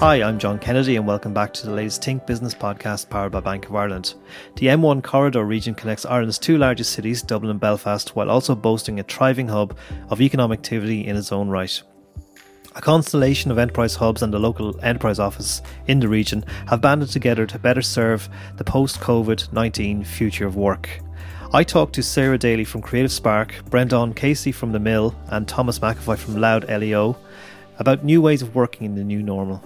Hi, I'm John Kennedy, and welcome back to the latest Think Business podcast powered by Bank of Ireland. The M1 corridor region connects Ireland's two largest cities, Dublin and Belfast, while also boasting a thriving hub of economic activity in its own right. A constellation of enterprise hubs and the local enterprise office in the region have banded together to better serve the post COVID 19 future of work. I talked to Sarah Daly from Creative Spark, Brendan Casey from The Mill, and Thomas McAvoy from Louth LEO about new ways of working in the new normal.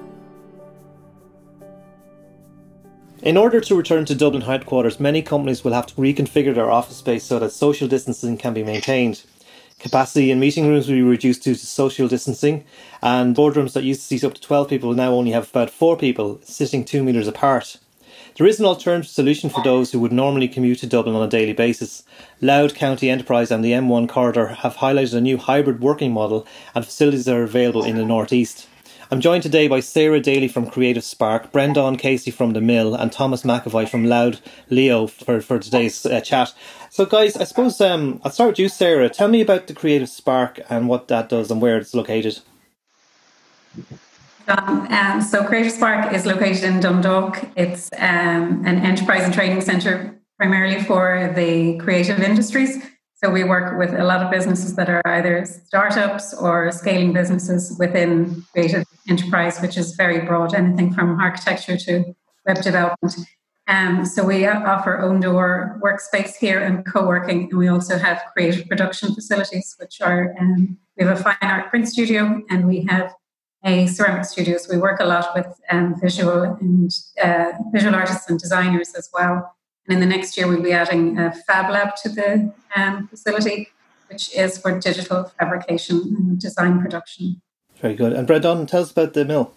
In order to return to Dublin headquarters, many companies will have to reconfigure their office space so that social distancing can be maintained. Capacity in meeting rooms will be reduced due to social distancing, and boardrooms that used to seat up to 12 people will now only have about 4 people sitting 2 metres apart. There is an alternative solution for those who would normally commute to Dublin on a daily basis. Louth County Enterprise and the M1 corridor have highlighted a new hybrid working model, and facilities are available in the northeast. I'm joined today by Sarah Daly from Creative Spark, Brendan Casey from The Mill, and Thomas McAvoy from Louth LEO for, for today's uh, chat. So, guys, I suppose um, I'll start with you, Sarah. Tell me about the Creative Spark and what that does and where it's located. Um, um, so, Creative Spark is located in Dundalk. It's um, an enterprise and training centre primarily for the creative industries. So we work with a lot of businesses that are either startups or scaling businesses within creative enterprise, which is very broad, anything from architecture to web development. Um, so we offer own door workspace here and co-working, and we also have creative production facilities, which are um, we have a fine art print studio and we have a ceramic studio. So we work a lot with um, visual and uh, visual artists and designers as well. And in the next year, we'll be adding a Fab Lab to the um, facility, which is for digital fabrication and design production. Very good. And Brendan, tell us about the mill.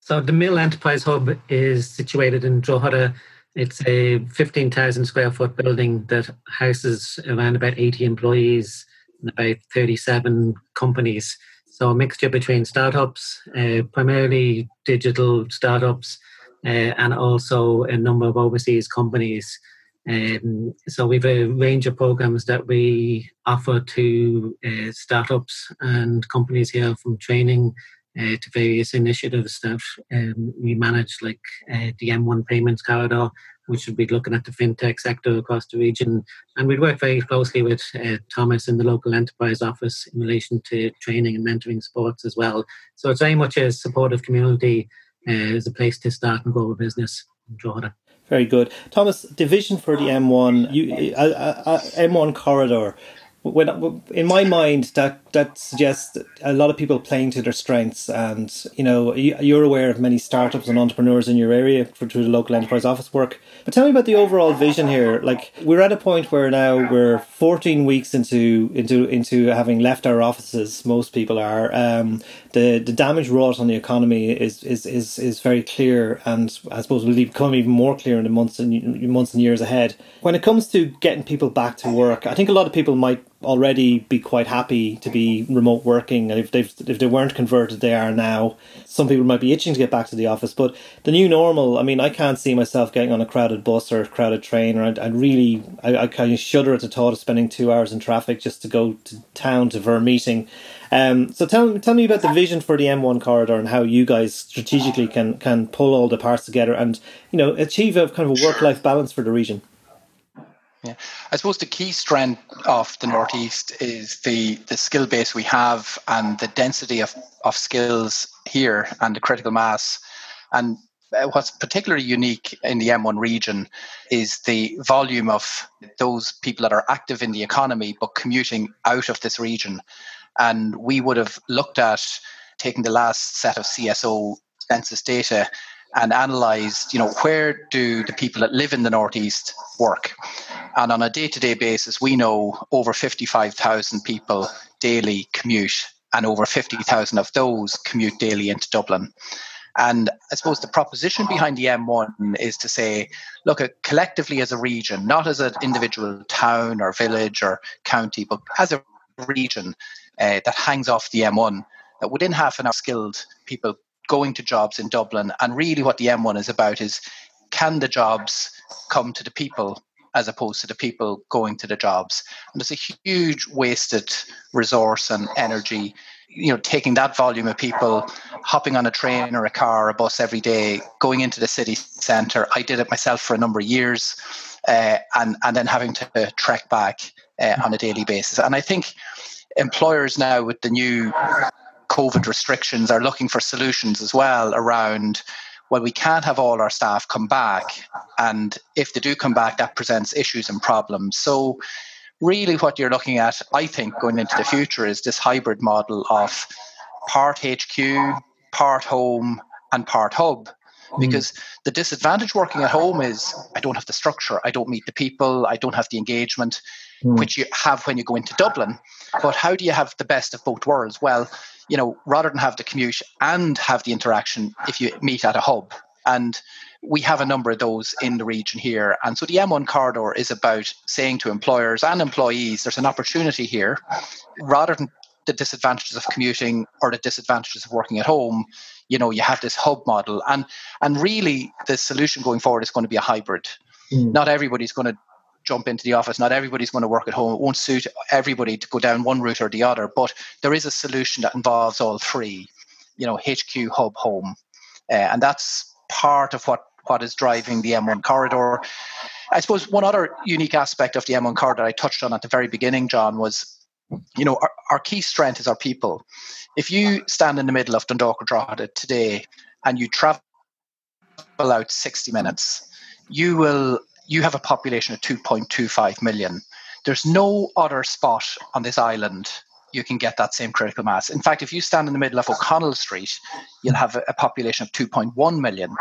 So the Mill Enterprise Hub is situated in Drogheda. It's a 15,000 square foot building that houses around about 80 employees and about 37 companies. So a mixture between startups, uh, primarily digital startups, and also a number of overseas companies. Um, so we have a range of programs that we offer to uh, startups and companies here from training uh, to various initiatives that um, we manage, like uh, the M1 payments corridor, which would be looking at the fintech sector across the region. And we'd work very closely with uh, Thomas in the local enterprise office in relation to training and mentoring sports as well. So it's very much a supportive community uh, is a place to start and grow a business in Drogheda. Very good, Thomas. Division for the M1, you, uh, uh, uh M1 corridor. When in my mind, that that suggests a lot of people playing to their strengths. And, you know, you're aware of many startups and entrepreneurs in your area through the local enterprise office work. But tell me about the overall vision here. Like, we're at a point where now we're 14 weeks into into into having left our offices. Most people are. Um, the the damage wrought on the economy is is is is very clear, and I suppose will become even more clear in the months and months and years ahead. When it comes to getting people back to work, I think a lot of people might already be quite happy to be remote working, and if they if they weren't converted, they are now. Some people might be itching to get back to the office, but the new normal. I mean, I can't see myself getting on a crowded bus or a crowded train, or I'd, I'd really, I, I kind of shudder at the thought of spending two hours in traffic just to go to town to a meeting. Um, so tell tell me about the vision for the M1 corridor and how you guys strategically can can pull all the parts together and you know achieve a kind of a work life balance for the region. Yeah, I suppose the key strength of the Northeast is the the skill base we have and the density of, of skills here and the critical mass. And uh, what's particularly unique in the M1 region is the volume of those people that are active in the economy but commuting out of this region. And we would have looked at taking the last set of CSO census data and analysed, you know, where do the people that live in the Northeast work? And on a day to day basis, we know over 55,000 people daily commute, and over 50,000 of those commute daily into Dublin. And I suppose the proposition behind the M1 is to say, look, at collectively as a region, not as an individual town or village or county, but as a region uh, that hangs off the M1, that within half an hour, skilled people going to jobs in Dublin. And really, what the M1 is about is can the jobs come to the people as opposed to the people going to the jobs. And there's a huge wasted resource and energy, you know, taking that volume of people hopping on a train or a car or a bus every day, going into the city centre. I did it myself for a number of years, uh, and and then having to trek back uh, on a daily basis. And I think employers now with the new COVID restrictions are looking for solutions as well around. Well, we can't have all our staff come back, and if they do come back, that presents issues and problems. So really what you're looking at, I think, going into the future is this hybrid model of part HQ, part home, and part hub. Hmm. Because the disadvantage working at home is I don't have the structure, I don't meet the people, I don't have the engagement, mm. which you have when you go into Dublin. But how do you have the best of both worlds? Well, you know, rather than have the commute and have the interaction if you meet at a hub. And we have a number of those in the region here. And so the M1 corridor is about saying to employers and employees there's an opportunity here rather than the disadvantages of commuting or the disadvantages of working at home you know you have this hub model. And and really the solution going forward is going to be a hybrid. Mm. not everybody's going to jump into the office. Not everybody's going to work at home. It won't suit everybody to go down one route or the other but there is a solution that involves all three you know hq hub home. Uh, and that's part of what what is driving the M1 corridor. I suppose one other unique aspect of the M1 corridor I touched on at the very beginning, John, was you know our, our key strength is our people. If you stand in the middle of Dundalk or Drogheda today and you travel out 60 minutes, you will you have a population of 2.25 million. There's no other spot on this island you can get that same critical mass. In fact, if you stand in the middle of O'Connell Street, you'll have a, population of 2.1 million.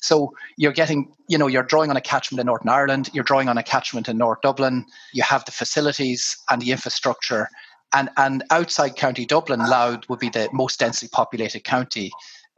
So you're getting, you know, you're drawing on a catchment in Northern Ireland, you're drawing on a catchment in North Dublin, you have the facilities and the infrastructure. And, and outside County Dublin, Louth would be the most densely populated county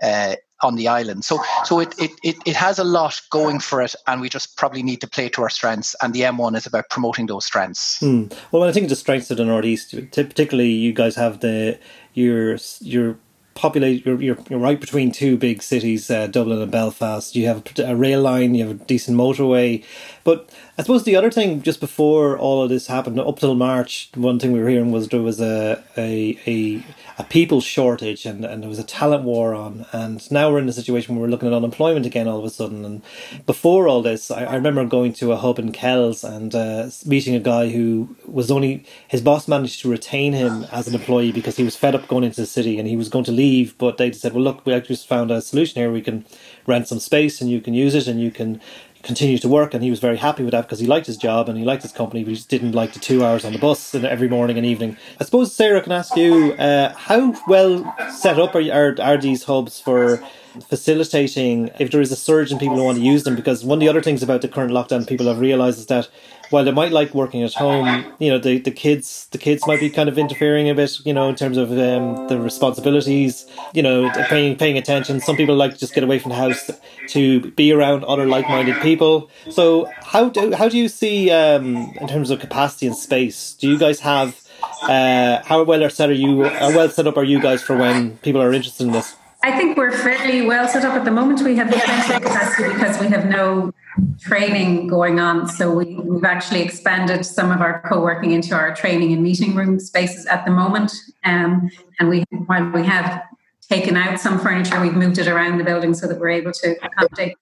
uh, on the island. So so it, it, it, it has a lot going for it, and we just probably need to play to our strengths. And the M1 is about promoting those strengths. Hmm. Well, I think the strengths of the Northeast, particularly you guys have the your your populate you're, you're, you're right between two big cities uh, dublin and belfast you have a rail line you have a decent motorway but I suppose the other thing, just before all of this happened, up till March, one thing we were hearing was there was a a, a, a people shortage and, and there was a talent war on. And now we're in a situation where we're looking at unemployment again all of a sudden. And before all this, I, I remember going to a hub in Kells and uh, meeting a guy who was only, his boss managed to retain him as an employee because he was fed up going into the city and he was going to leave. But they said, well, look, we actually found a solution here. We can rent some space and you can use it and you can continue to work. And he was very happy with that because he liked his job and he liked his company but he just didn't like the two hours on the bus every morning and evening. I suppose sarah can ask you uh, how well set up are, are, are these hubs for facilitating if there is a surge in people who want to use them? Because one of the other things about the current lockdown people have realized is that while they might like working at home, you know, the, the kids the kids might be kind of interfering a bit, you know, in terms of um, the responsibilities, you know, paying paying attention. Some people like to just get away from the house to be around other like minded people. So how do how do you see um, in terms of capacity and space? Do you guys have uh, how well are set are you? How well set up are you guys for when people are interested in this? I think we're fairly well set up at the moment. We have the capacity because we have no training going on. So we, have actually expanded some of our co-working into our training and meeting room spaces at the moment. Um, and we, while we have taken out some furniture, we've moved it around the building so that we're able to accommodate.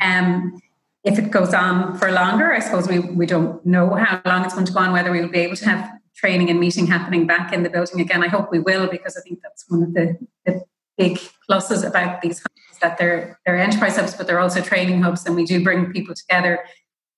Um, if it goes on for longer, I suppose we, we don't know how long it's going to go on, whether we will be able to have training and meeting happening back in the building again. I hope we will because I think that's one of the, the big pluses about these hubs that they're they're enterprise hubs, but they're also training hubs, and we do bring people together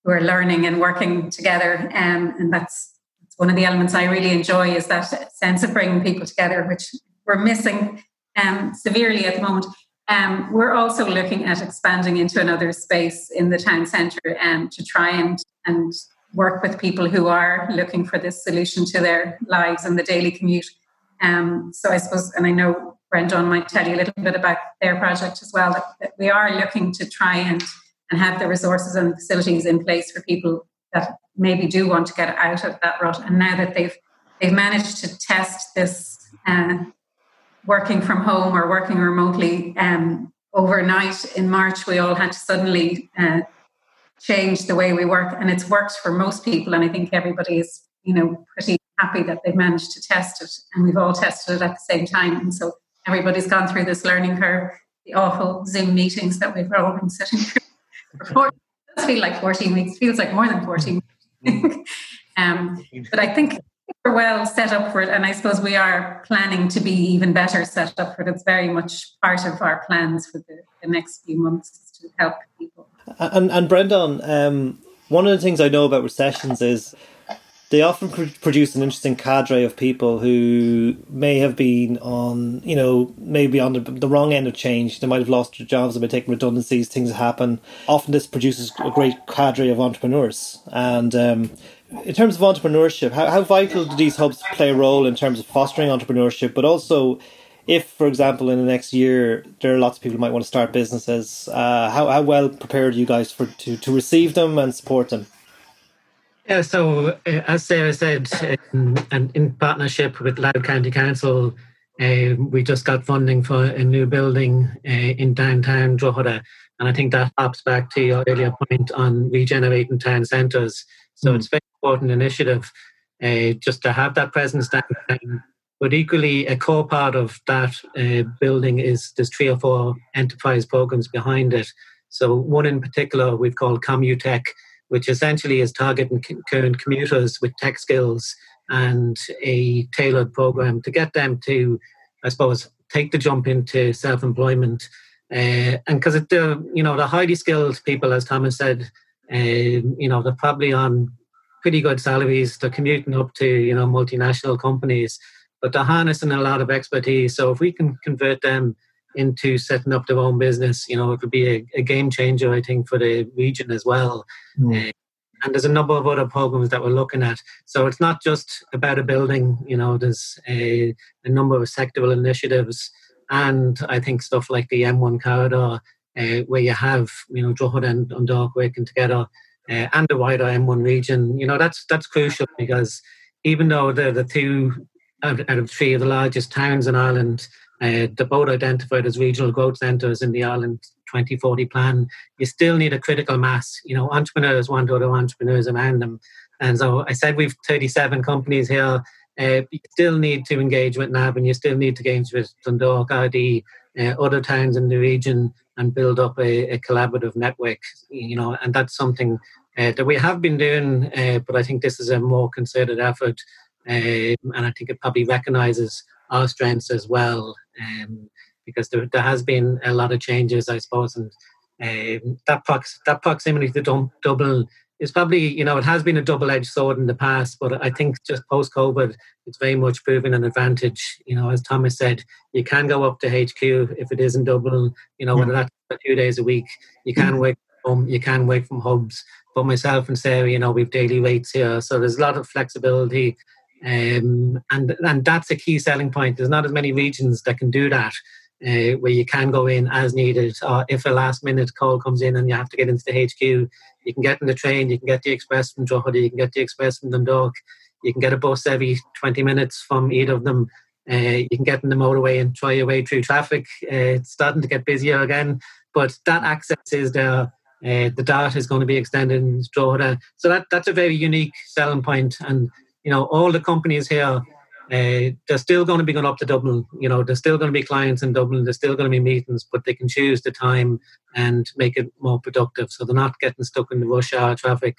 who are learning and working together, um, and that's, that's one of the elements I really enjoy is that sense of bringing people together, which we're missing um, severely at the moment. Um, we're also looking at expanding into another space in the town centre um, to try and and work with people who are looking for this solution to their lives and the daily commute. Um, so I suppose, and I know Brendan might tell you a little bit about their project as well. That, that, we are looking to try and, and have the resources and facilities in place for people that maybe do want to get out of that rut. And now that they've they've managed to test this uh, working from home or working remotely um, overnight in March, we all had to suddenly uh, change the way we work, and it's worked for most people. And I think everybody is you know pretty happy that they've managed to test it, and we've all tested it at the same time. And so everybody's gone through this learning curve, the awful Zoom meetings that we've all been sitting through. For it does feel like 14 weeks, feels like more than 14 weeks. um, but I think we're well set up for it, and I suppose we are planning to be even better set up for it. It's very much part of our plans for the, the next few months to help people. And, and Brendan, um, one of the things I know about recessions is they often produce an interesting cadre of people who may have been on, you know, maybe on the, the wrong end of change. They might have lost their jobs, they've been taking redundancies, things happen. Often this produces a great cadre of entrepreneurs. And um, in terms of entrepreneurship, how, how vital do these hubs play a role in terms of fostering entrepreneurship, but also if, for example, in the next year there are lots of people who might want to start businesses, uh, how, how well prepared are you guys for to, to receive them and support them? Yeah, so uh, as Sarah said, um, and in partnership with Louth County Council, uh, we just got funding for a new building uh, in downtown Drogheda. And I think that hops back to your earlier point on regenerating town centres. So mm. it's a very important initiative uh, just to have that presence downtown but equally, a core part of that uh, building is there's three or four enterprise programs behind it. So one in particular we've called Commutech, which essentially is targeting current commuters with tech skills and a tailored program to get them to, I suppose, take the jump into self-employment. Uh, and because the you know the highly skilled people, as Thomas said, uh, you know they're probably on pretty good salaries. They're commuting up to you know multinational companies but they're harnessing a lot of expertise. So if we can convert them into setting up their own business, you know, it would be a, a game changer, I think, for the region as well. Mm. Uh, and there's a number of other programs that we're looking at. So it's not just about a building, you know, there's a, a number of sectoral initiatives. And I think stuff like the M1 corridor, uh, where you have, you know, Drogheda and Dundalk working together, uh, and the wider M1 region, you know, that's that's crucial because even though they're the two out of three of the largest towns in Ireland, uh, they're both identified as regional growth centres in the Ireland 2040 plan. You still need a critical mass. You know, entrepreneurs want other entrepreneurs around them. And so I said we've 37 companies here. Uh, you still need to engage with Navan and you still need to engage with Dundalk, Ardee, uh, other towns in the region and build up a, a collaborative network, you know, and that's something uh, that we have been doing, uh, but I think this is a more concerted effort um, and I think it probably recognises our strengths as well, um, because there, there has been a lot of changes, I suppose, and um, that prox- that proximity to Dublin is probably you know it has been a double-edged sword in the past, but I think just post-COVID, it's very much proving an advantage. You know, as Thomas said, you can go up to HQ if it is in Dublin. You know, whether that's a few days a week, you can work from you can work from hubs. But myself and Sarah, you know, we've daily rates here, so there's a lot of flexibility um, and and that's a key selling point. There's not as many regions that can do that, uh, where you can go in as needed. Or if a last minute call comes in and you have to get into the HQ, you can get in the train, you can get the express from Drogheda, you can get the express from Dundalk, you can get a bus every 20 minutes from either of them. Uh, you can get in the motorway and try your way through traffic. Uh, it's starting to get busier again, but that access is there. Uh, the DART is going to be extended in Drogheda. So that, that's a very unique selling point. And you know, all the companies here, uh, they're still going to be going up to Dublin. You know, there's still going to be clients in Dublin. There's still going to be meetings, but they can choose the time and make it more productive. So they're not getting stuck in the rush hour traffic.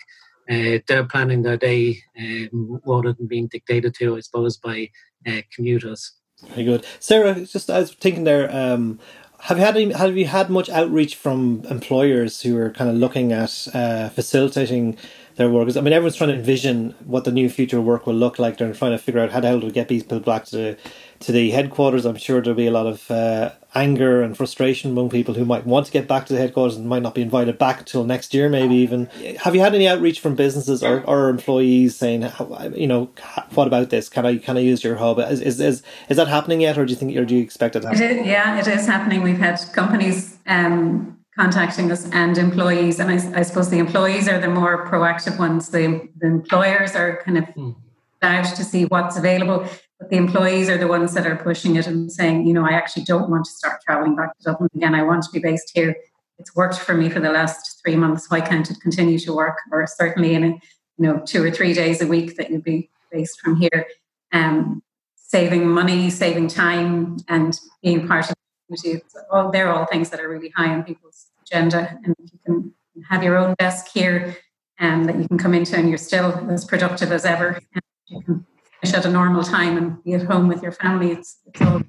Uh, they're planning their day um, rather than being dictated to, I suppose, by uh, commuters. Very good, Sarah. Just I was thinking there. Um, have you had any, have you had much outreach from employers who are kind of looking at uh, facilitating their work. I mean, everyone's trying to envision what the new future of work will look like. They're trying to figure out how the hell to get these people back to the, to the headquarters. I'm sure there'll be a lot of uh, anger and frustration among people who might want to get back to the headquarters and might not be invited back until next year, maybe even. Have you had any outreach from businesses or, or employees saying, you know, what about this? Can I can I use your hub? Is is is, is that happening yet, or do you think, or do you expect it? To happen? It is, yeah, it is happening. We've had companies. Um, contacting us and employees. And I, I, suppose the employees are the more proactive ones. The, the employers are kind of mm. out to see what's available, but the employees are the ones that are pushing it and saying, you know, I actually don't want to start traveling back to Dublin again. I want to be based here. It's worked for me for the last three months. Why can't it continue to work? Or certainly in a, you know two or three days a week that you'd be based from here. Um, saving money, saving time, and being part of the community. All, they're all things that are really high on people's agenda. And you can have your own desk here and um, that you can come into and you're still as productive as ever. And you can finish at a normal time and be at home with your family. It's, it's all,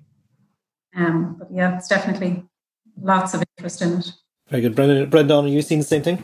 um, but yeah, it's definitely lots of interest in it. Very good. Brendan, Brendan, are you seeing the same thing?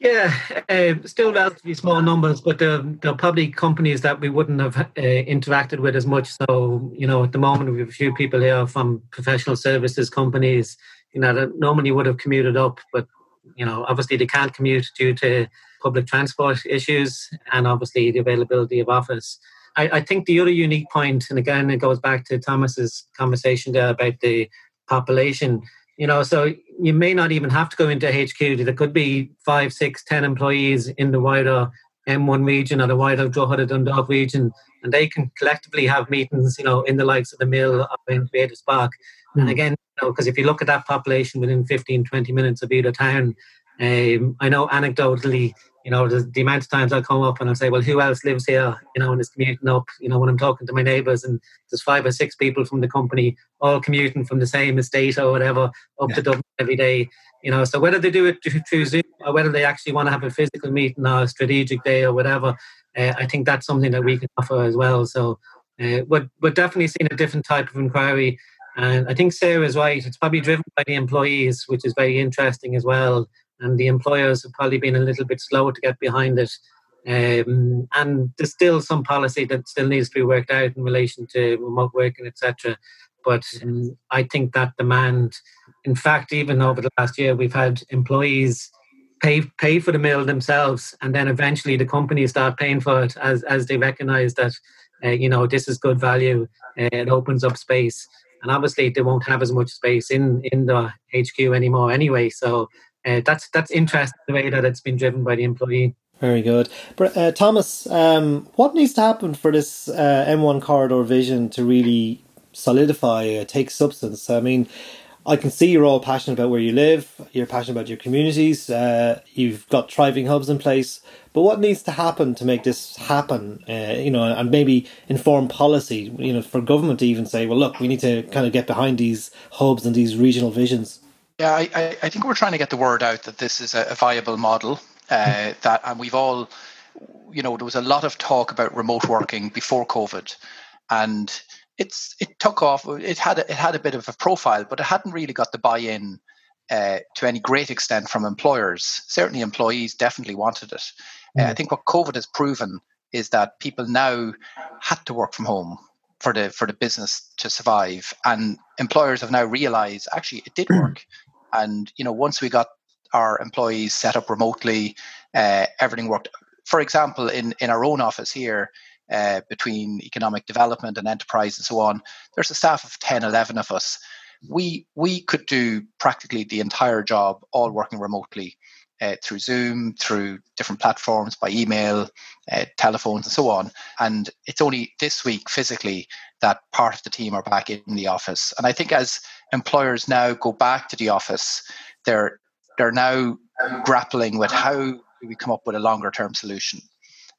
Yeah, uh, still relatively small numbers, but they're, they're probably companies that we wouldn't have uh, interacted with as much. So, you know, at the moment, we have a few people here from professional services companies, you know, that normally would have commuted up, but, you know, obviously they can't commute due to public transport issues and obviously the availability of office. I, I think the other unique point, and again, it goes back to Thomas's conversation there about the population you know so you may not even have to go into hq there could be five six ten employees in the wider m1 region or the wider drogheda dundalk region and they can collectively have meetings you know in the likes of the mill or in creative spark mm. and again because you know, if you look at that population within 15 20 minutes of either town um, i know anecdotally you know, the, the, amount of times I'll come up and I'll say, well, who else lives here, you know, and is commuting up, you know, when I'm talking to my neighbours and there's five or six people from the company all commuting from the same estate or whatever up yeah. to Dublin every day, you know, so whether they do it through Zoom or whether they actually want to have a physical meeting or a strategic day or whatever, uh, I think that's something that we can offer as well. So uh, we're, we're definitely seeing a different type of inquiry. And I think Sarah's right. It's probably driven by the employees, which is very interesting as well and the employers have probably been a little bit slow to get behind it. Um, and there's still some policy that still needs to be worked out in relation to remote working, etc. But um, I think that demand, in fact, even over the last year, we've had employees pay pay for the Mill themselves, and then eventually the companies start paying for it as as they recognise that uh, you know this is good value. Uh, it opens up space, and obviously they won't have as much space in in the HQ anymore anyway. So uh, that's that's interesting the way that it's been driven by the employee. Very good, uh, Thomas. Um, what needs to happen for this uh, M1 corridor vision to really solidify, take substance? I mean, I can see you're all passionate about where you live. You're passionate about your communities. Uh, you've got thriving hubs in place. But what needs to happen to make this happen? Uh, you know, and maybe inform policy. You know, for government to even say, well, look, we need to kind of get behind these hubs and these regional visions. Yeah, I, I think we're trying to get the word out that this is a, viable model. Uh, that and we've all, you know, there was a lot of talk about remote working before COVID, and it's it took off. It had a, it had a bit of a profile, but it hadn't really got the buy-in uh, to any great extent from employers. Certainly, employees definitely wanted it. Uh, I think what COVID has proven is that people now had to work from home for the for the business to survive, and employers have now realised actually it did work. And you know, once we got our employees set up remotely, uh, everything worked. For example, in in our own office here, uh, between economic development and enterprise and so on, there's a staff of 10, 11 of us. We we could do practically the entire job all working remotely. Uh, through Zoom, through different platforms, by email, uh, telephones, and so on. And it's only this week physically that part of the team are back in the office. And I think as employers now go back to the office, they're they're now grappling with how do we come up with a longer term solution,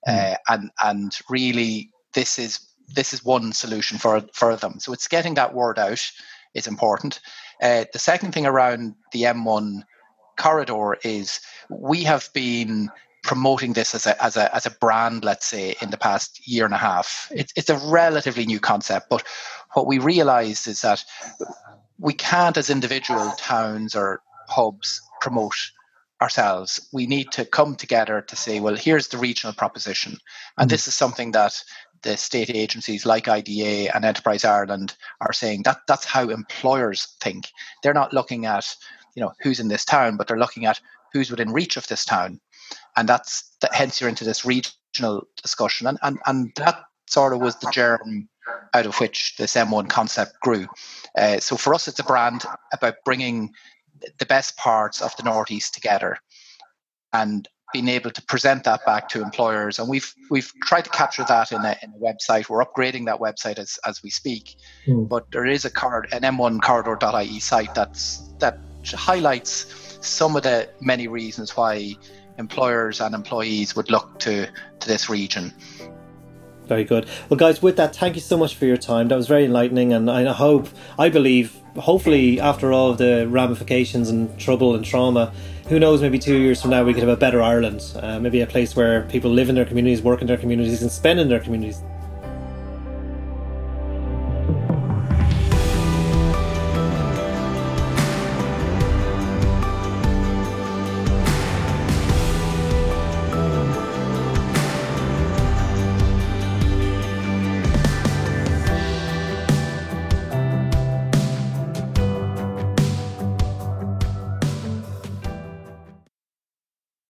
mm. uh, and and really this is this is one solution for for them. So it's getting that word out is important. Uh, the second thing around the M1 corridor is we have been promoting this as a, as a as a brand, let's say, in the past year and a half. It's it's a relatively new concept, but what we realized is that we can't, as individual towns or hubs, promote ourselves. We need to come together to say, well, here's the regional proposition, and mm-hmm. this is something that the state agencies like IDA and Enterprise Ireland are saying that that's how employers think. They're not looking at you know who's in this town, but they're looking at who's within reach of this town and that's that, hence you're into this regional discussion, and and and that sort of was the germ out of which this M1 concept grew. Uh, so for us, it's a brand about bringing the best parts of the Northeast together and being able to present that back to employers. And we've we've tried to capture that in a, in a website. We're upgrading that website as, as we speak. Mm. But there is a card an M1 corridor.ie site that's that highlights some of the many reasons why employers and employees would look to, to this region. Very good. Well, guys, with that, thank you so much for your time. That was very enlightening, and I hope, I believe, hopefully, after all of the ramifications and trouble and trauma, who knows, maybe two years from now, we could have a better Ireland. Uh, maybe a place where people live in their communities, work in their communities, and spend in their communities.